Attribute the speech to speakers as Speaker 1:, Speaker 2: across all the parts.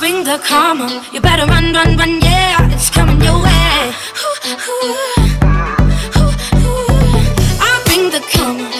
Speaker 1: bring the karma. You better run, run, run, yeah, it's coming your way. Ooh, ooh, ooh, I bring the karma.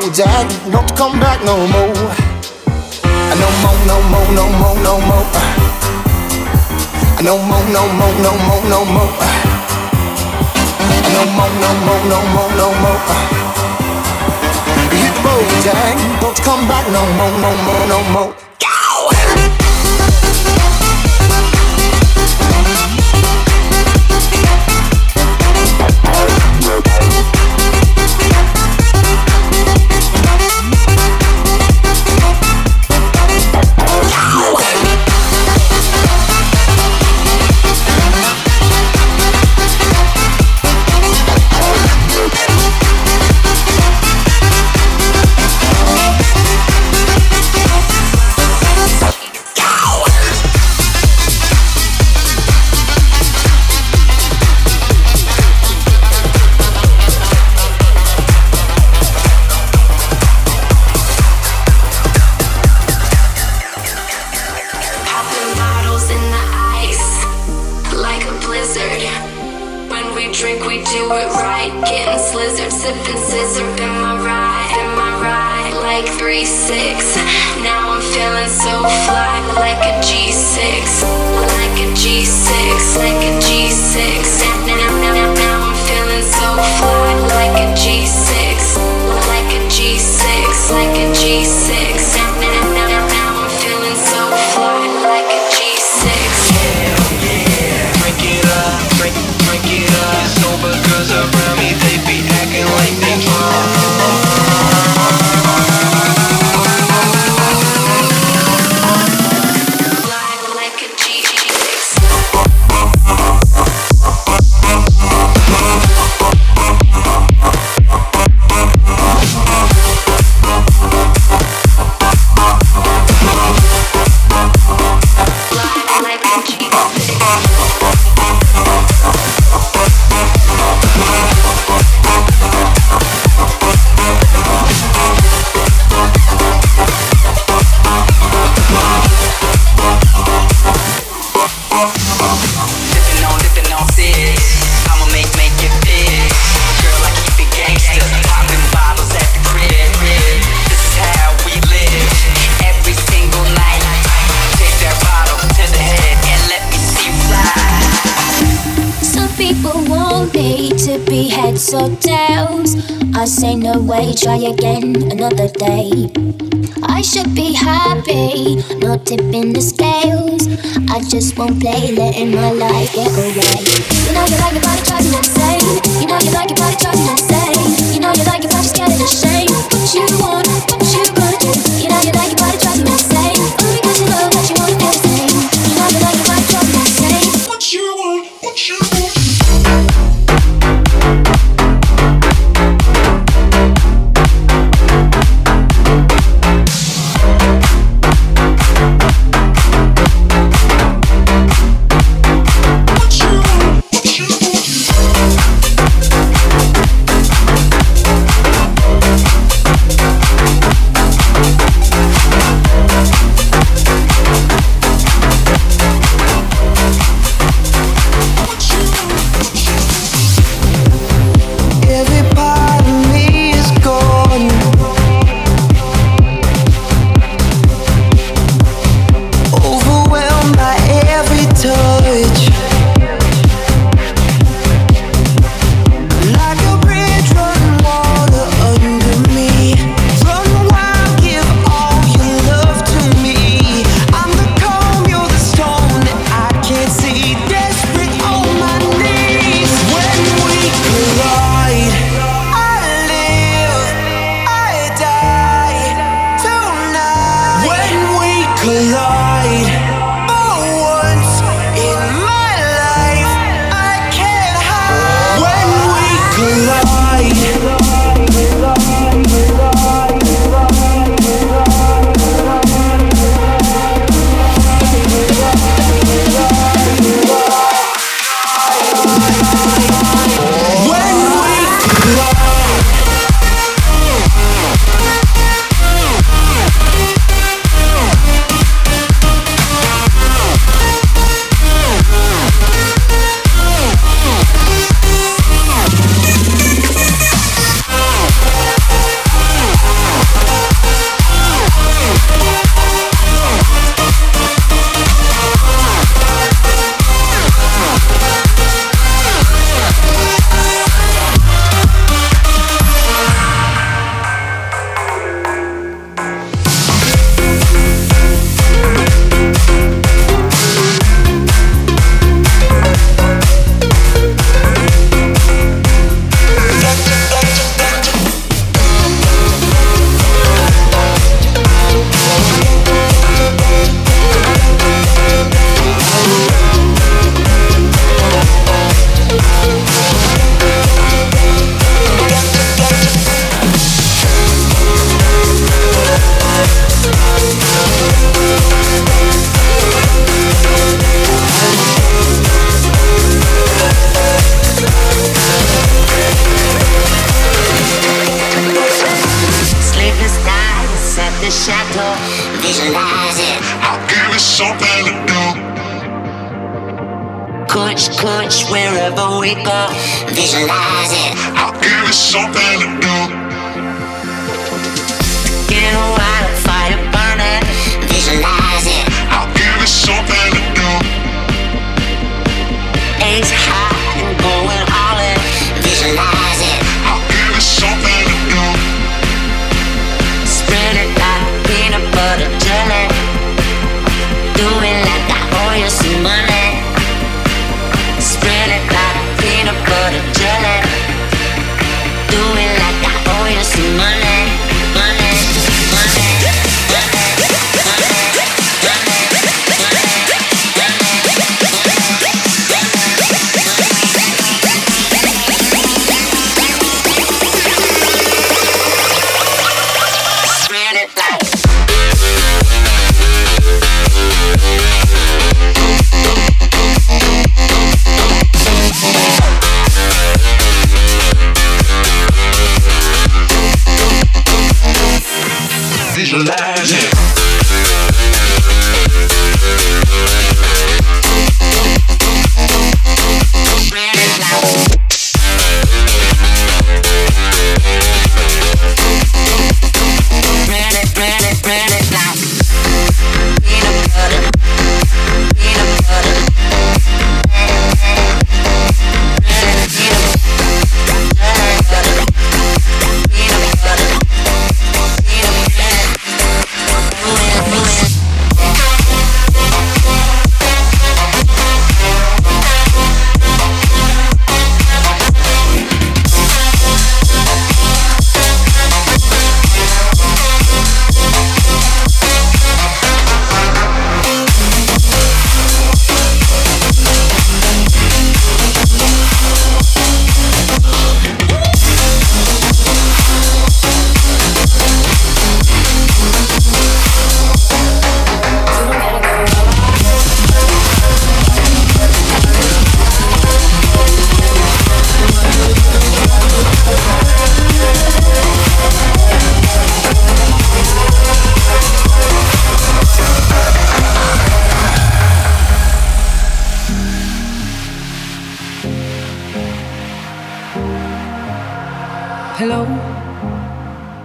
Speaker 2: road, Jack, don't you come back no more. No more, no more, no more, no more. No more, no more, no more, no more. No more, no more, no more, no more. The road, Jack. Don't come back no more, no more, no more.
Speaker 3: Tipping the scales. I just won't play, letting my life get away. You know you like your body, you insane. You know you like your body, you insane. You know you like your body,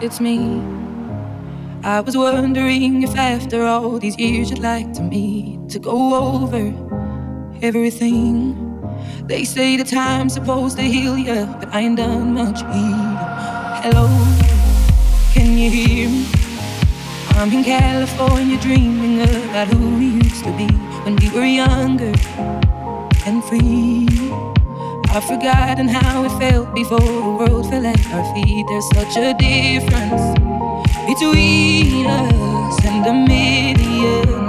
Speaker 4: it's me. I was wondering if after all these years you'd like to meet to go over everything. They say the time's supposed to heal you, but I ain't done much healing. Hello, can you hear me? I'm in California dreaming about who we used to be when we were younger and free. I've forgotten how it felt before the world at our feet, there's such a difference between us and the
Speaker 5: million.